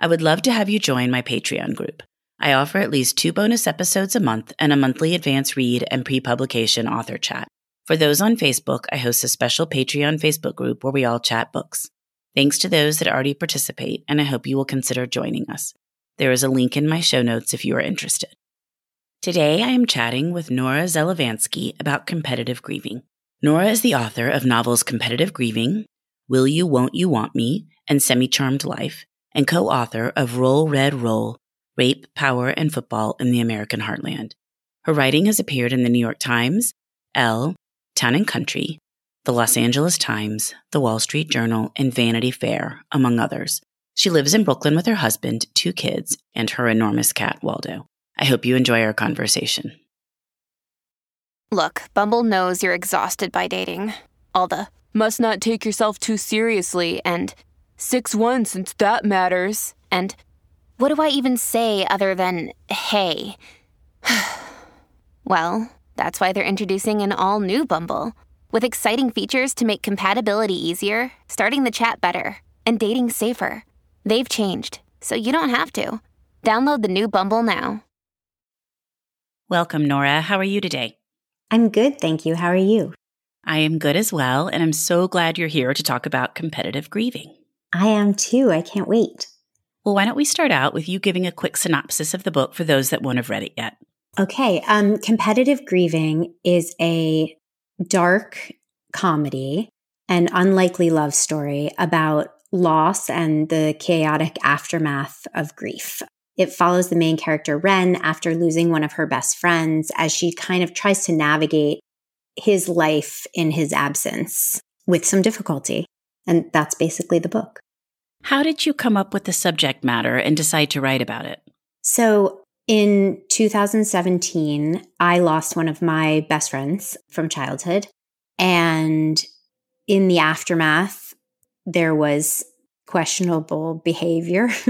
I would love to have you join my Patreon group. I offer at least two bonus episodes a month and a monthly advance read and pre publication author chat. For those on Facebook, I host a special Patreon Facebook group where we all chat books. Thanks to those that already participate, and I hope you will consider joining us. There is a link in my show notes if you are interested. Today, I am chatting with Nora Zelevansky about competitive grieving. Nora is the author of novels Competitive Grieving, Will You, Won't You Want Me, and Semi Charmed Life, and co author of Roll Red Roll Rape, Power, and Football in the American Heartland. Her writing has appeared in the New York Times, Elle, Town and Country, the Los Angeles Times, the Wall Street Journal, and Vanity Fair, among others. She lives in Brooklyn with her husband, two kids, and her enormous cat, Waldo. I hope you enjoy our conversation. Look, Bumble knows you're exhausted by dating. All the must not take yourself too seriously and 6 1 since that matters. And what do I even say other than hey? well, that's why they're introducing an all new Bumble with exciting features to make compatibility easier, starting the chat better, and dating safer. They've changed, so you don't have to. Download the new Bumble now. Welcome, Nora. How are you today? I'm good, thank you. How are you? I am good as well, and I'm so glad you're here to talk about competitive grieving. I am too. I can't wait. Well, why don't we start out with you giving a quick synopsis of the book for those that won't have read it yet? Okay. Um, Competitive Grieving is a dark comedy, an unlikely love story about loss and the chaotic aftermath of grief. It follows the main character, Ren, after losing one of her best friends as she kind of tries to navigate his life in his absence with some difficulty. And that's basically the book. How did you come up with the subject matter and decide to write about it? So, in 2017, I lost one of my best friends from childhood. And in the aftermath, there was questionable behavior.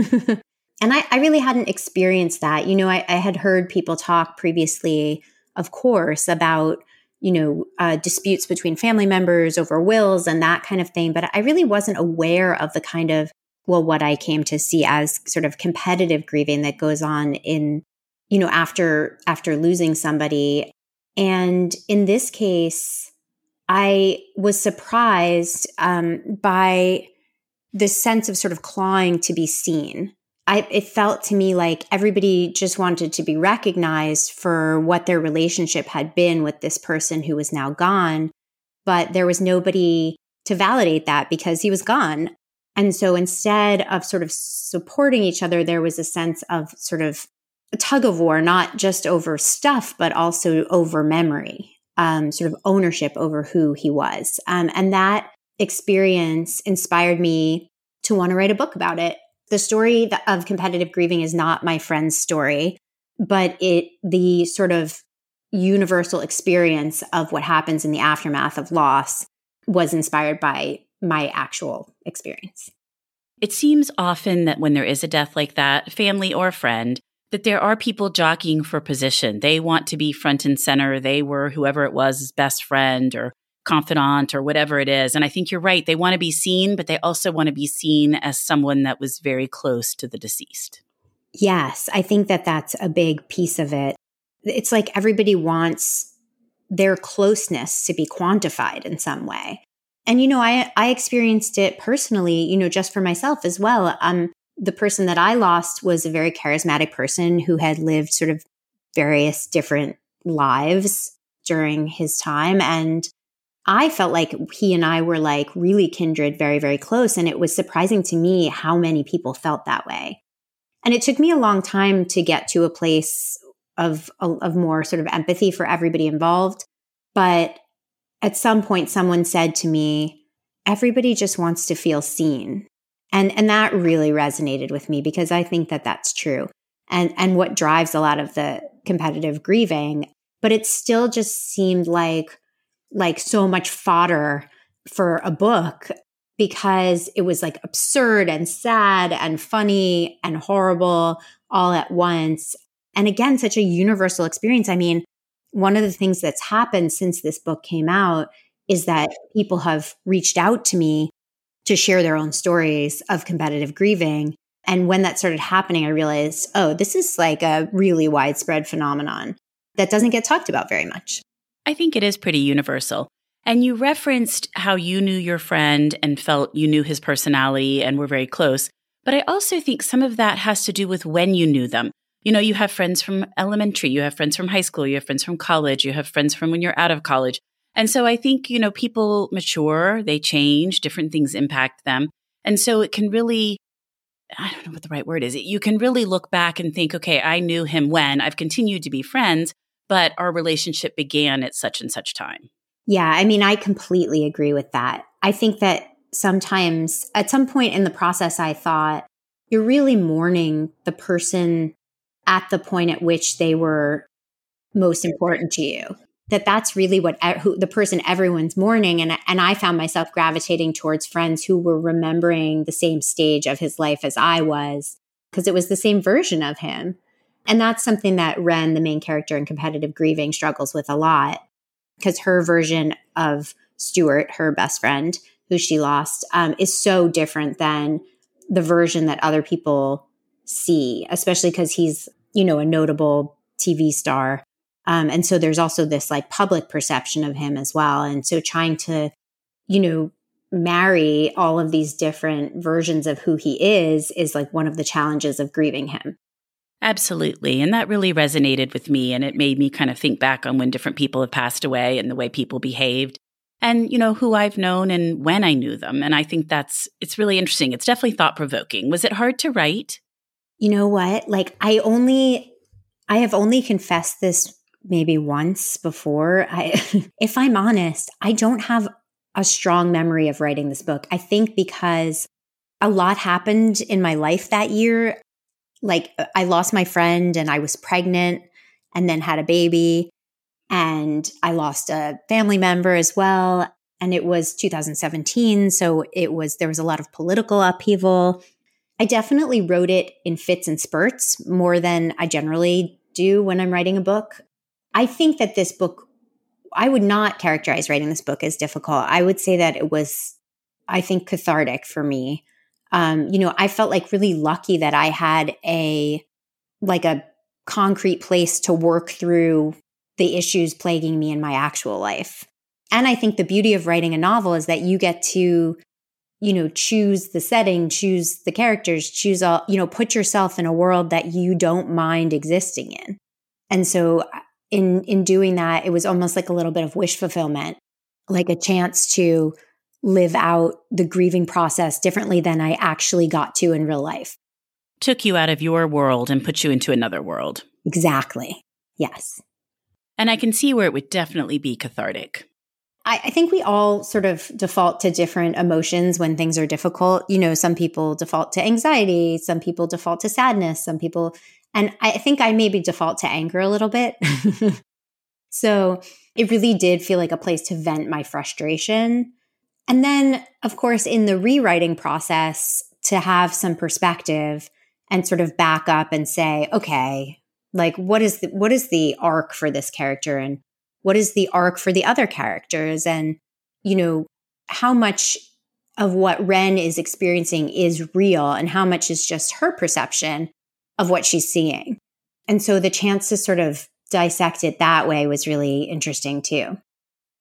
and I, I, really hadn't experienced that. You know, I, I had heard people talk previously, of course, about you know, uh, disputes between family members over wills and that kind of thing. But I really wasn't aware of the kind of, well, what I came to see as sort of competitive grieving that goes on in, you know, after, after losing somebody. And in this case, I was surprised um, by the sense of sort of clawing to be seen I, it felt to me like everybody just wanted to be recognized for what their relationship had been with this person who was now gone. But there was nobody to validate that because he was gone. And so instead of sort of supporting each other, there was a sense of sort of a tug of war, not just over stuff, but also over memory, um, sort of ownership over who he was. Um, and that experience inspired me to want to write a book about it the story of competitive grieving is not my friend's story, but it the sort of universal experience of what happens in the aftermath of loss was inspired by my actual experience. It seems often that when there is a death like that, family or friend, that there are people jockeying for position. They want to be front and center. They were whoever it was, best friend or confidant or whatever it is. And I think you're right. They want to be seen, but they also want to be seen as someone that was very close to the deceased. Yes, I think that that's a big piece of it. it's like everybody wants their closeness to be quantified in some way. And, you know, I, I experienced it personally, you know, just for myself as well. Um, the person that I lost was a very charismatic person who had lived sort of various different lives during his time. And I felt like he and I were like really kindred, very, very close. And it was surprising to me how many people felt that way. And it took me a long time to get to a place of, of more sort of empathy for everybody involved. But at some point, someone said to me, everybody just wants to feel seen. And, and that really resonated with me because I think that that's true. And, and what drives a lot of the competitive grieving, but it still just seemed like, like so much fodder for a book because it was like absurd and sad and funny and horrible all at once. And again, such a universal experience. I mean, one of the things that's happened since this book came out is that people have reached out to me to share their own stories of competitive grieving. And when that started happening, I realized, oh, this is like a really widespread phenomenon that doesn't get talked about very much. I think it is pretty universal. And you referenced how you knew your friend and felt you knew his personality and were very close. But I also think some of that has to do with when you knew them. You know, you have friends from elementary, you have friends from high school, you have friends from college, you have friends from when you're out of college. And so I think, you know, people mature, they change, different things impact them. And so it can really, I don't know what the right word is. You can really look back and think, okay, I knew him when I've continued to be friends, but our relationship began at such and such time. Yeah. I mean, I completely agree with that. I think that sometimes at some point in the process, I thought, you're really mourning the person at the point at which they were most important to you that that's really what who, the person everyone's mourning and and I found myself gravitating towards friends who were remembering the same stage of his life as I was because it was the same version of him and that's something that Ren the main character in competitive grieving struggles with a lot because her version of Stuart her best friend who she lost um, is so different than the version that other people see especially because he's you know, a notable TV star. Um, and so there's also this like public perception of him as well. And so trying to, you know, marry all of these different versions of who he is is like one of the challenges of grieving him. Absolutely. And that really resonated with me. And it made me kind of think back on when different people have passed away and the way people behaved and, you know, who I've known and when I knew them. And I think that's, it's really interesting. It's definitely thought provoking. Was it hard to write? you know what? Like I only, I have only confessed this maybe once before. I, if I'm honest, I don't have a strong memory of writing this book. I think because a lot happened in my life that year. Like uh, I lost my friend and I was pregnant and then had a baby and I lost a family member as well. And it was 2017. So it was, there was a lot of political upheaval. I definitely wrote it in fits and spurts more than I generally do when I'm writing a book. I think that this book, I would not characterize writing this book as difficult. I would say that it was, I think, cathartic for me. Um, you know, I felt like really lucky that I had a, like a concrete place to work through the issues plaguing me in my actual life. And I think the beauty of writing a novel is that you get to you know, choose the setting, choose the characters, choose all, you know, put yourself in a world that you don't mind existing in. And so in in doing that, it was almost like a little bit of wish fulfillment, like a chance to live out the grieving process differently than I actually got to in real life. Took you out of your world and put you into another world. Exactly. Yes. And I can see where it would definitely be cathartic. I, I think we all sort of default to different emotions when things are difficult. You know, some people default to anxiety, some people default to sadness, some people, and I think I maybe default to anger a little bit. so it really did feel like a place to vent my frustration. And then, of course, in the rewriting process, to have some perspective and sort of back up and say, okay, like what is the what is the arc for this character and what is the arc for the other characters and you know how much of what Ren is experiencing is real and how much is just her perception of what she's seeing. And so the chance to sort of dissect it that way was really interesting too.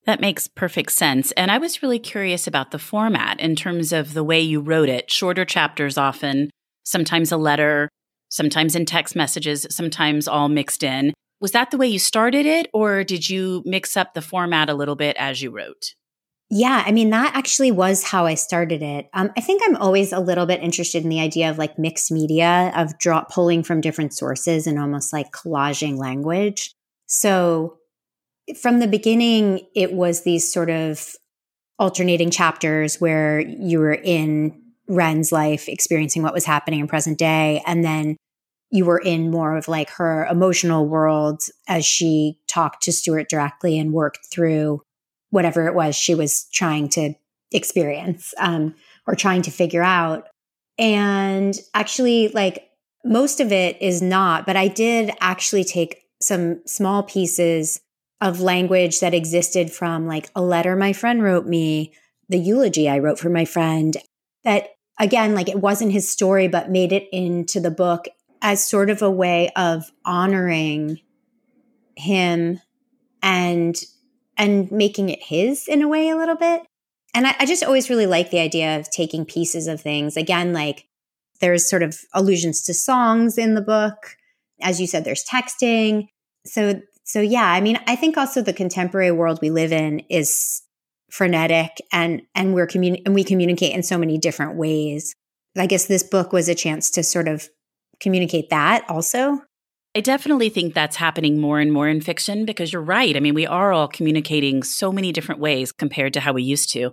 That makes perfect sense. And I was really curious about the format in terms of the way you wrote it. Shorter chapters often, sometimes a letter, sometimes in text messages, sometimes all mixed in. Was that the way you started it, or did you mix up the format a little bit as you wrote? Yeah, I mean, that actually was how I started it. Um, I think I'm always a little bit interested in the idea of like mixed media, of draw, pulling from different sources and almost like collaging language. So from the beginning, it was these sort of alternating chapters where you were in Ren's life, experiencing what was happening in present day. And then you were in more of like her emotional world as she talked to Stuart directly and worked through whatever it was she was trying to experience um, or trying to figure out. And actually, like most of it is not, but I did actually take some small pieces of language that existed from like a letter my friend wrote me, the eulogy I wrote for my friend, that again, like it wasn't his story, but made it into the book as sort of a way of honoring him and and making it his in a way a little bit. And I, I just always really like the idea of taking pieces of things. Again, like there's sort of allusions to songs in the book. As you said, there's texting. So so yeah, I mean, I think also the contemporary world we live in is frenetic and and we're communi- and we communicate in so many different ways. I guess this book was a chance to sort of communicate that also. I definitely think that's happening more and more in fiction because you're right. I mean, we are all communicating so many different ways compared to how we used to.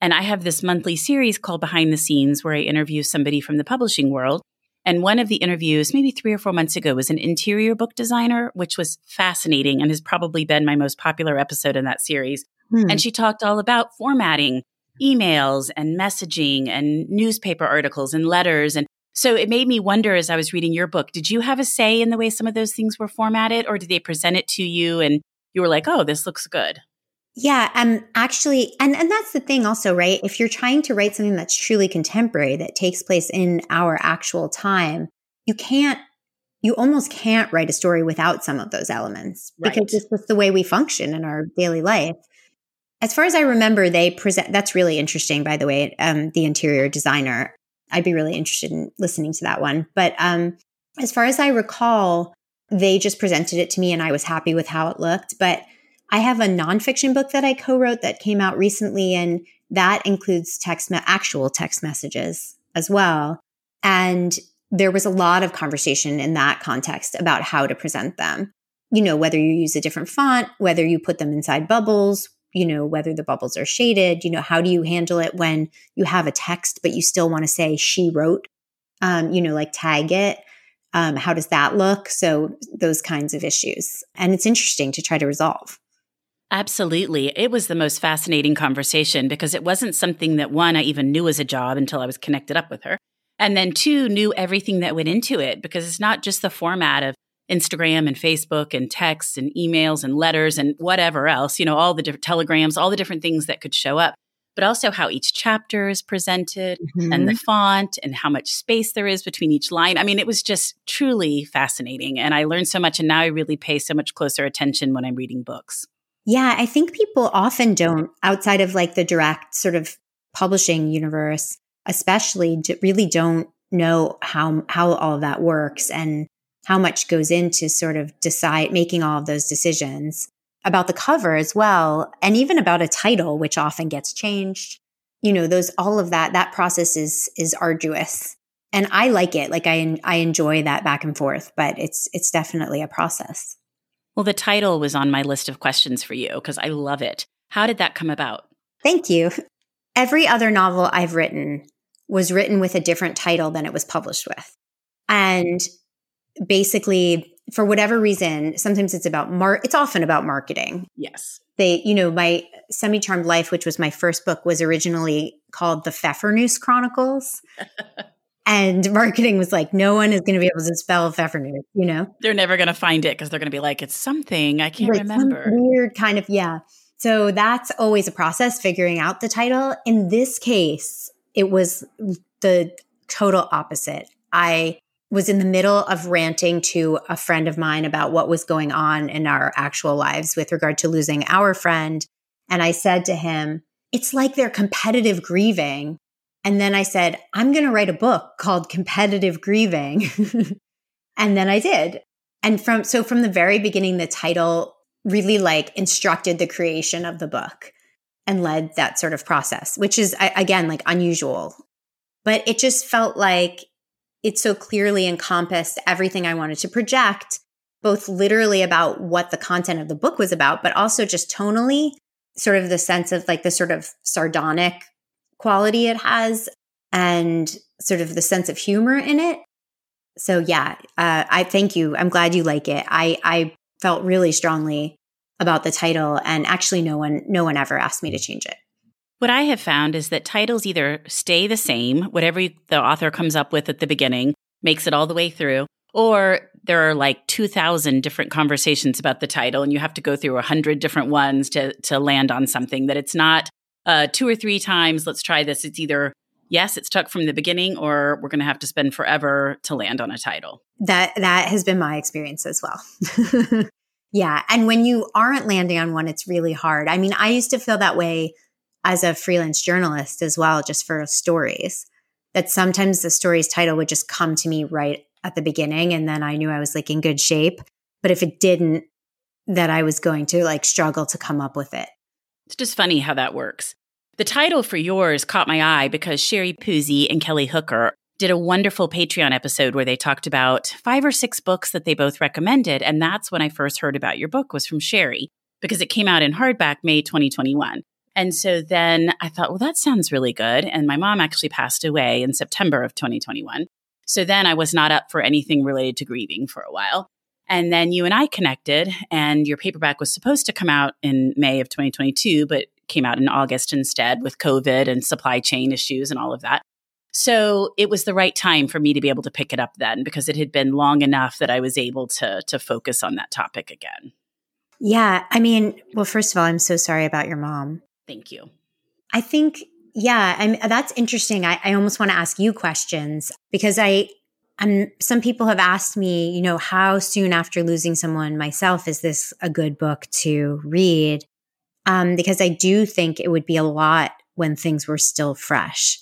And I have this monthly series called Behind the Scenes where I interview somebody from the publishing world. And one of the interviews, maybe three or four months ago, was an interior book designer, which was fascinating and has probably been my most popular episode in that series. Hmm. And she talked all about formatting emails and messaging and newspaper articles and letters and so it made me wonder as I was reading your book, did you have a say in the way some of those things were formatted or did they present it to you and you were like, oh, this looks good? Yeah, um actually and and that's the thing also, right? If you're trying to write something that's truly contemporary that takes place in our actual time, you can't you almost can't write a story without some of those elements right. because it's just the way we function in our daily life. As far as I remember, they present that's really interesting, by the way, um, the interior designer. I'd be really interested in listening to that one. But um, as far as I recall, they just presented it to me and I was happy with how it looked. But I have a nonfiction book that I co-wrote that came out recently, and that includes text, me- actual text messages as well. And there was a lot of conversation in that context about how to present them. You know, whether you use a different font, whether you put them inside bubbles, you know, whether the bubbles are shaded, you know, how do you handle it when you have a text, but you still want to say she wrote, um, you know, like tag it. Um, how does that look? So those kinds of issues. And it's interesting to try to resolve. Absolutely. It was the most fascinating conversation because it wasn't something that one, I even knew as a job until I was connected up with her. And then two, knew everything that went into it because it's not just the format of Instagram and Facebook and texts and emails and letters and whatever else, you know, all the different telegrams, all the different things that could show up, but also how each chapter is presented mm-hmm. and the mm-hmm. font and how much space there is between each line. I mean, it was just truly fascinating. And I learned so much. And now I really pay so much closer attention when I'm reading books. Yeah, I think people often don't, outside of like the direct sort of publishing universe, especially really don't know how how all of that works and how much goes into sort of decide making all of those decisions about the cover as well and even about a title which often gets changed. You know those all of that that process is is arduous and i like it like i i enjoy that back and forth but it's it's definitely a process well the title was on my list of questions for you because i love it. How did that come about? Thank you. Every other novel i've written was written with a different title than it was published with. And basically for whatever reason sometimes it's about mar it's often about marketing. Yes. They you know my semi-charmed life which was my first book was originally called the pfeffernuss chronicles and marketing was like no one is going to be able to spell pfeffernuss you know? They're never going to find it because they're going to be like it's something i can't remember. weird kind of yeah. So that's always a process figuring out the title. In this case it was the total opposite. I was in the middle of ranting to a friend of mine about what was going on in our actual lives with regard to losing our friend. And I said to him, it's like they're competitive grieving. And then I said, I'm going to write a book called Competitive Grieving. and then I did. And from, so from the very beginning, the title really like instructed the creation of the book and led that sort of process, which is again, like unusual. But it just felt like it so clearly encompassed everything I wanted to project, both literally about what the content of the book was about, but also just tonally, sort of the sense of like the sort of sardonic quality it has and sort of the sense of humor in it. So yeah, uh, I thank you. I'm glad you like it. I I felt really strongly about the title, and actually, no one no one ever asked me to change it. What I have found is that titles either stay the same, whatever the author comes up with at the beginning, makes it all the way through, or there are like 2000 different conversations about the title and you have to go through 100 different ones to to land on something that it's not uh, two or three times let's try this it's either yes it's stuck from the beginning or we're going to have to spend forever to land on a title that that has been my experience as well yeah and when you aren't landing on one it's really hard i mean i used to feel that way as a freelance journalist as well, just for stories. That sometimes the story's title would just come to me right at the beginning, and then I knew I was like in good shape. But if it didn't, that I was going to like struggle to come up with it. It's just funny how that works. The title for yours caught my eye because Sherry Puzey and Kelly Hooker did a wonderful Patreon episode where they talked about five or six books that they both recommended. And that's when I first heard about your book was from Sherry because it came out in hardback May 2021. And so then I thought, well, that sounds really good. And my mom actually passed away in September of 2021. So then I was not up for anything related to grieving for a while. And then you and I connected, and your paperback was supposed to come out in May of 2022, but came out in August instead with COVID and supply chain issues and all of that. So it was the right time for me to be able to pick it up then because it had been long enough that I was able to to focus on that topic again. Yeah, I mean, well first of all, I'm so sorry about your mom. Thank you. I think, yeah, I'm, that's interesting. I, I almost want to ask you questions because I, I'm, some people have asked me, you know, how soon after losing someone myself is this a good book to read? Um, because I do think it would be a lot when things were still fresh.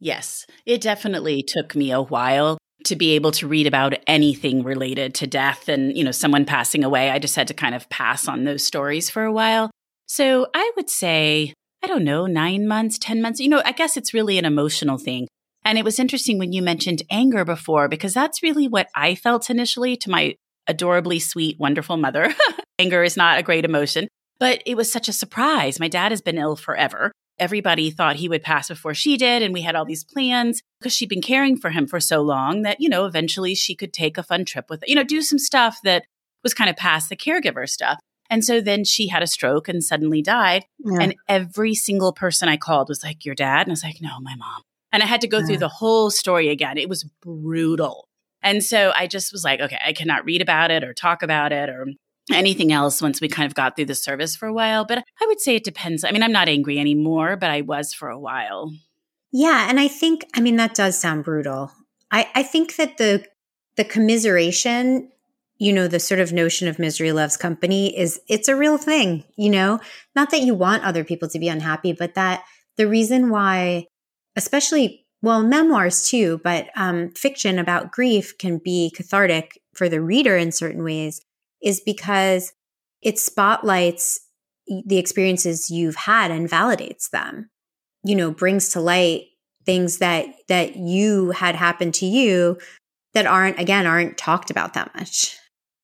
Yes, it definitely took me a while to be able to read about anything related to death and, you know, someone passing away. I just had to kind of pass on those stories for a while. So I would say, I don't know, nine months, 10 months. You know, I guess it's really an emotional thing. And it was interesting when you mentioned anger before, because that's really what I felt initially to my adorably sweet, wonderful mother. anger is not a great emotion, but it was such a surprise. My dad has been ill forever. Everybody thought he would pass before she did. And we had all these plans because she'd been caring for him for so long that, you know, eventually she could take a fun trip with, you know, do some stuff that was kind of past the caregiver stuff. And so then she had a stroke and suddenly died. Yeah. And every single person I called was like, Your dad? And I was like, No, my mom. And I had to go yeah. through the whole story again. It was brutal. And so I just was like, okay, I cannot read about it or talk about it or anything else once we kind of got through the service for a while. But I would say it depends. I mean, I'm not angry anymore, but I was for a while. Yeah. And I think, I mean, that does sound brutal. I, I think that the the commiseration you know, the sort of notion of misery loves company is it's a real thing, you know, not that you want other people to be unhappy, but that the reason why, especially, well, memoirs too, but um, fiction about grief can be cathartic for the reader in certain ways is because it spotlights the experiences you've had and validates them, you know, brings to light things that, that you had happened to you that aren't, again, aren't talked about that much.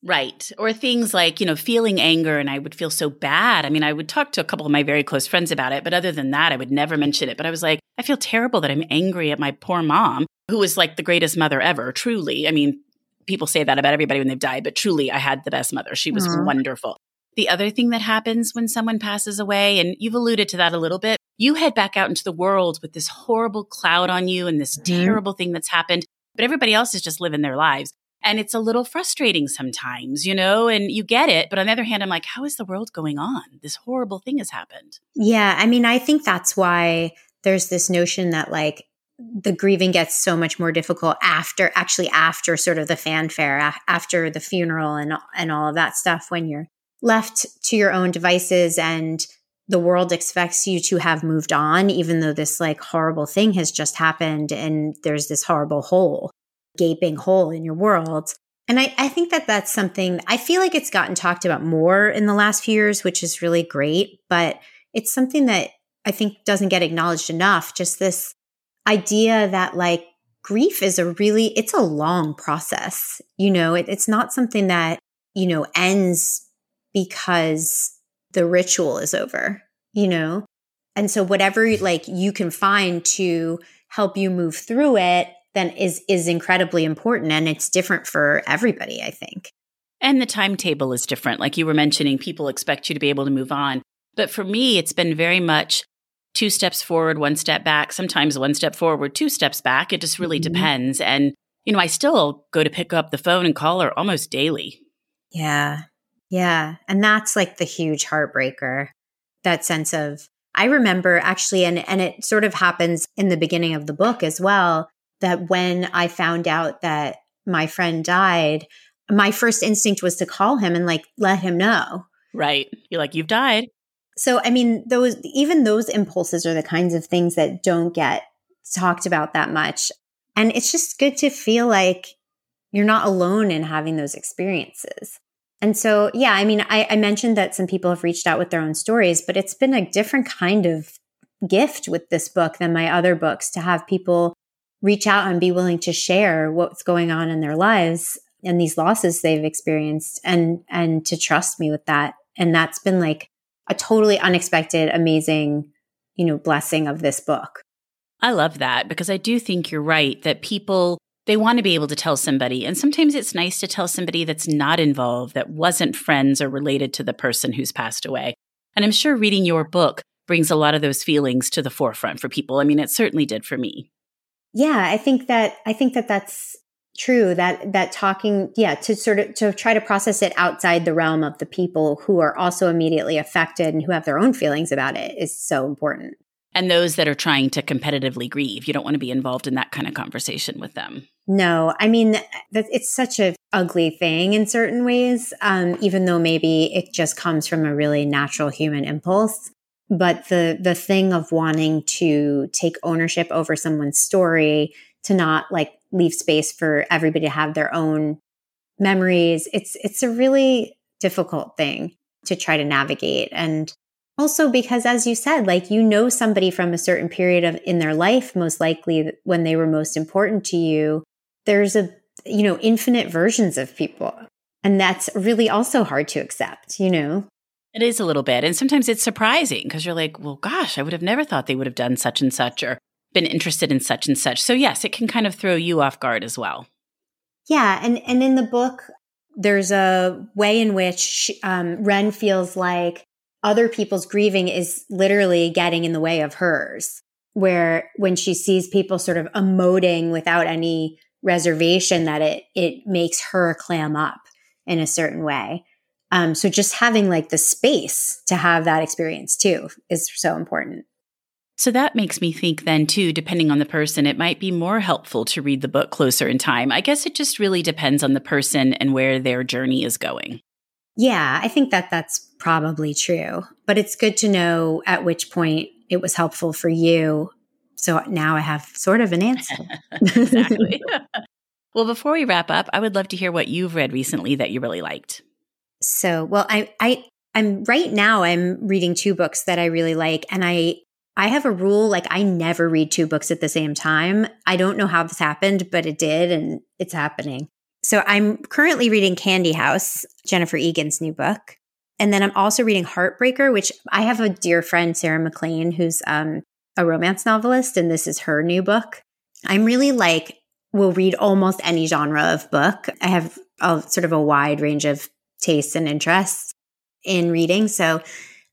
Right. Or things like, you know, feeling anger and I would feel so bad. I mean, I would talk to a couple of my very close friends about it, but other than that, I would never mention it. But I was like, I feel terrible that I'm angry at my poor mom, who was like the greatest mother ever, truly. I mean, people say that about everybody when they've died, but truly, I had the best mother. She was mm-hmm. wonderful. The other thing that happens when someone passes away, and you've alluded to that a little bit, you head back out into the world with this horrible cloud on you and this mm-hmm. terrible thing that's happened, but everybody else is just living their lives. And it's a little frustrating sometimes, you know, and you get it. But on the other hand, I'm like, how is the world going on? This horrible thing has happened. Yeah. I mean, I think that's why there's this notion that like the grieving gets so much more difficult after actually after sort of the fanfare after the funeral and and all of that stuff when you're left to your own devices and the world expects you to have moved on even though this like horrible thing has just happened and there's this horrible hole gaping hole in your world and I, I think that that's something I feel like it's gotten talked about more in the last few years, which is really great. But it's something that I think doesn't get acknowledged enough. Just this idea that like grief is a really, it's a long process. You know, it, it's not something that, you know, ends because the ritual is over, you know? And so whatever like you can find to help you move through it then is is incredibly important and it's different for everybody, I think. And the timetable is different. Like you were mentioning, people expect you to be able to move on. But for me, it's been very much two steps forward, one step back, sometimes one step forward, two steps back. It just really mm-hmm. depends. And, you know, I still go to pick up the phone and call her almost daily. Yeah. Yeah. And that's like the huge heartbreaker. That sense of, I remember actually, and, and it sort of happens in the beginning of the book as well that when I found out that my friend died, my first instinct was to call him and like let him know. Right. You're like, you've died. So, I mean, those, even those impulses are the kinds of things that don't get talked about that much. And it's just good to feel like you're not alone in having those experiences. And so, yeah, I mean, I, I mentioned that some people have reached out with their own stories, but it's been a different kind of gift with this book than my other books to have people reach out and be willing to share what's going on in their lives and these losses they've experienced and and to trust me with that. And that's been like a totally unexpected amazing you know blessing of this book. I love that because i do think you're right that people they want to be able to tell somebody. And sometimes it's nice to tell somebody that's not involved that wasn't friends or related to the person who's passed away. And i'm sure reading your book brings a lot of those feelings to the forefront for people. I mean it certainly did for me yeah, I think that I think that that's true that that talking yeah to sort of to try to process it outside the realm of the people who are also immediately affected and who have their own feelings about it is so important. And those that are trying to competitively grieve you don't want to be involved in that kind of conversation with them. No i mean it's such a ugly thing in certain ways um, even though maybe it just comes from a really natural human impulse but the the thing of wanting to take ownership over someone's story to not like leave space for everybody to have their own memories it's it's a really difficult thing to try to navigate. And also because as you said like you know somebody from a certain period of in their life most likely when they were most important to you there's a you know infinite versions of people. And that's really also hard to accept you know it is a little bit. And sometimes it's surprising because you're like, well, gosh, I would have never thought they would have done such and such or been interested in such and such. So, yes, it can kind of throw you off guard as well. Yeah. And, and in the book, there's a way in which um, Ren feels like other people's grieving is literally getting in the way of hers, where when she sees people sort of emoting without any reservation, that it, it makes her clam up in a certain way. Um, so just having like the space to have that experience too is so important. So that makes me think then too, depending on the person, it might be more helpful to read the book closer in time. I guess it just really depends on the person and where their journey is going. Yeah, I think that that's probably true. But it's good to know at which point it was helpful for you. So now I have sort of an answer. exactly. well, before we wrap up, I would love to hear what you've read recently that you really liked. So, well, I, I, I'm right now, I'm reading two books that I really like. And I, I have a rule like I never read two books at the same time. I don't know how this happened, but it did and it's happening. So I'm currently reading Candy House, Jennifer Egan's new book. And then I'm also reading Heartbreaker, which I have a dear friend, Sarah MacLean, who's um, a romance novelist, and this is her new book. I'm really like, will read almost any genre of book. I have a sort of a wide range of tastes and interests in reading. So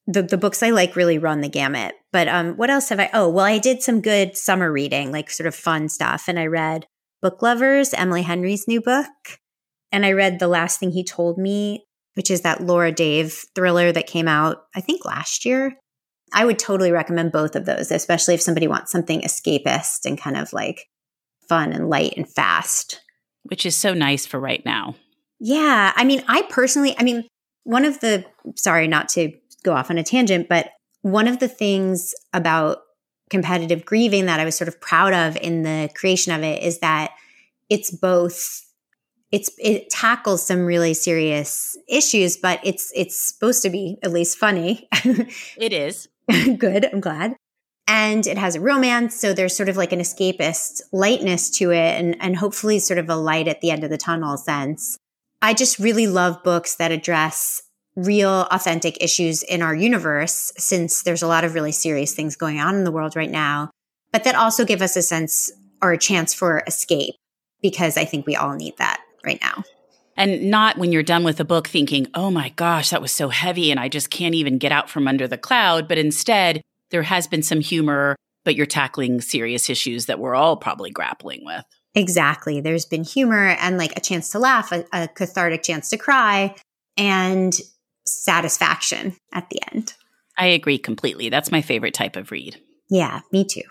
the, the books I like really run the gamut. But um, what else have I? Oh, well, I did some good summer reading, like sort of fun stuff. And I read Book Lovers, Emily Henry's new book. And I read The Last Thing He Told Me, which is that Laura Dave thriller that came out, I think, last year. I would totally recommend both of those, especially if somebody wants something escapist and kind of like fun and light and fast. Which is so nice for right now. Yeah. I mean, I personally, I mean, one of the, sorry, not to go off on a tangent, but one of the things about competitive grieving that I was sort of proud of in the creation of it is that it's both it's it tackles some really serious issues but it's it's supposed to be at least funny. It is. Good i'm glad. And it has a romance so there's sort of like an escapist lightness to it and and hopefully sort of a light at the end of the tunnel sense i just really love books that address real authentic issues in our universe since there's a lot of really serious things going on in the world right now but that also give us a sense or a chance for escape because i think we all need that right now. And not when you're done with a book thinking oh my gosh that was so heavy and i just can't even get out from under the cloud but instead there has been some humor but you're tackling serious issues that we're all probably grappling with exactly there's been humor and like a chance to laugh a, a cathartic chance to cry and satisfaction at the end. I agree completely. That's my favorite type of read. Yeah, me too.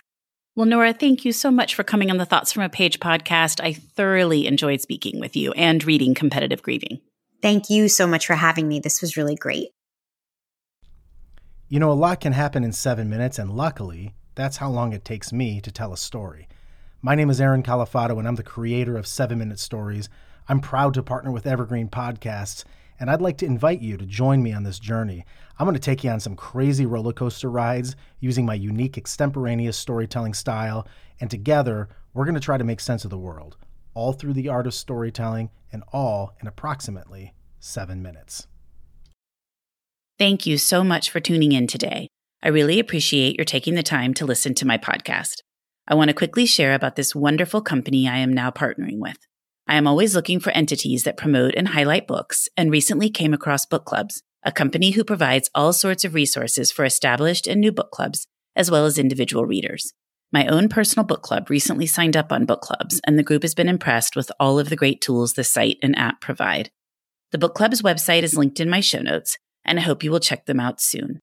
Well, Nora, thank you so much for coming on the Thoughts from a Page podcast. I thoroughly enjoyed speaking with you and reading Competitive Grieving. Thank you so much for having me. This was really great. You know, a lot can happen in seven minutes, and luckily, that's how long it takes me to tell a story. My name is Aaron Califato, and I'm the creator of Seven Minute Stories. I'm proud to partner with Evergreen Podcasts and I'd like to invite you to join me on this journey. I'm going to take you on some crazy roller coaster rides using my unique extemporaneous storytelling style, and together we're going to try to make sense of the world, all through the art of storytelling and all in approximately seven minutes. Thank you so much for tuning in today. I really appreciate your taking the time to listen to my podcast. I want to quickly share about this wonderful company I am now partnering with. I am always looking for entities that promote and highlight books and recently came across Book Clubs, a company who provides all sorts of resources for established and new book clubs, as well as individual readers. My own personal book club recently signed up on Book Clubs, and the group has been impressed with all of the great tools the site and app provide. The Book Club's website is linked in my show notes, and I hope you will check them out soon.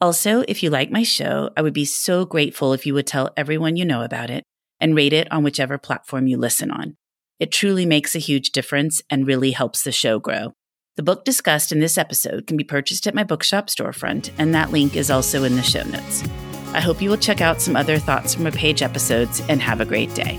Also, if you like my show, I would be so grateful if you would tell everyone you know about it and rate it on whichever platform you listen on. It truly makes a huge difference and really helps the show grow. The book discussed in this episode can be purchased at my bookshop storefront, and that link is also in the show notes. I hope you will check out some other Thoughts from a Page episodes and have a great day.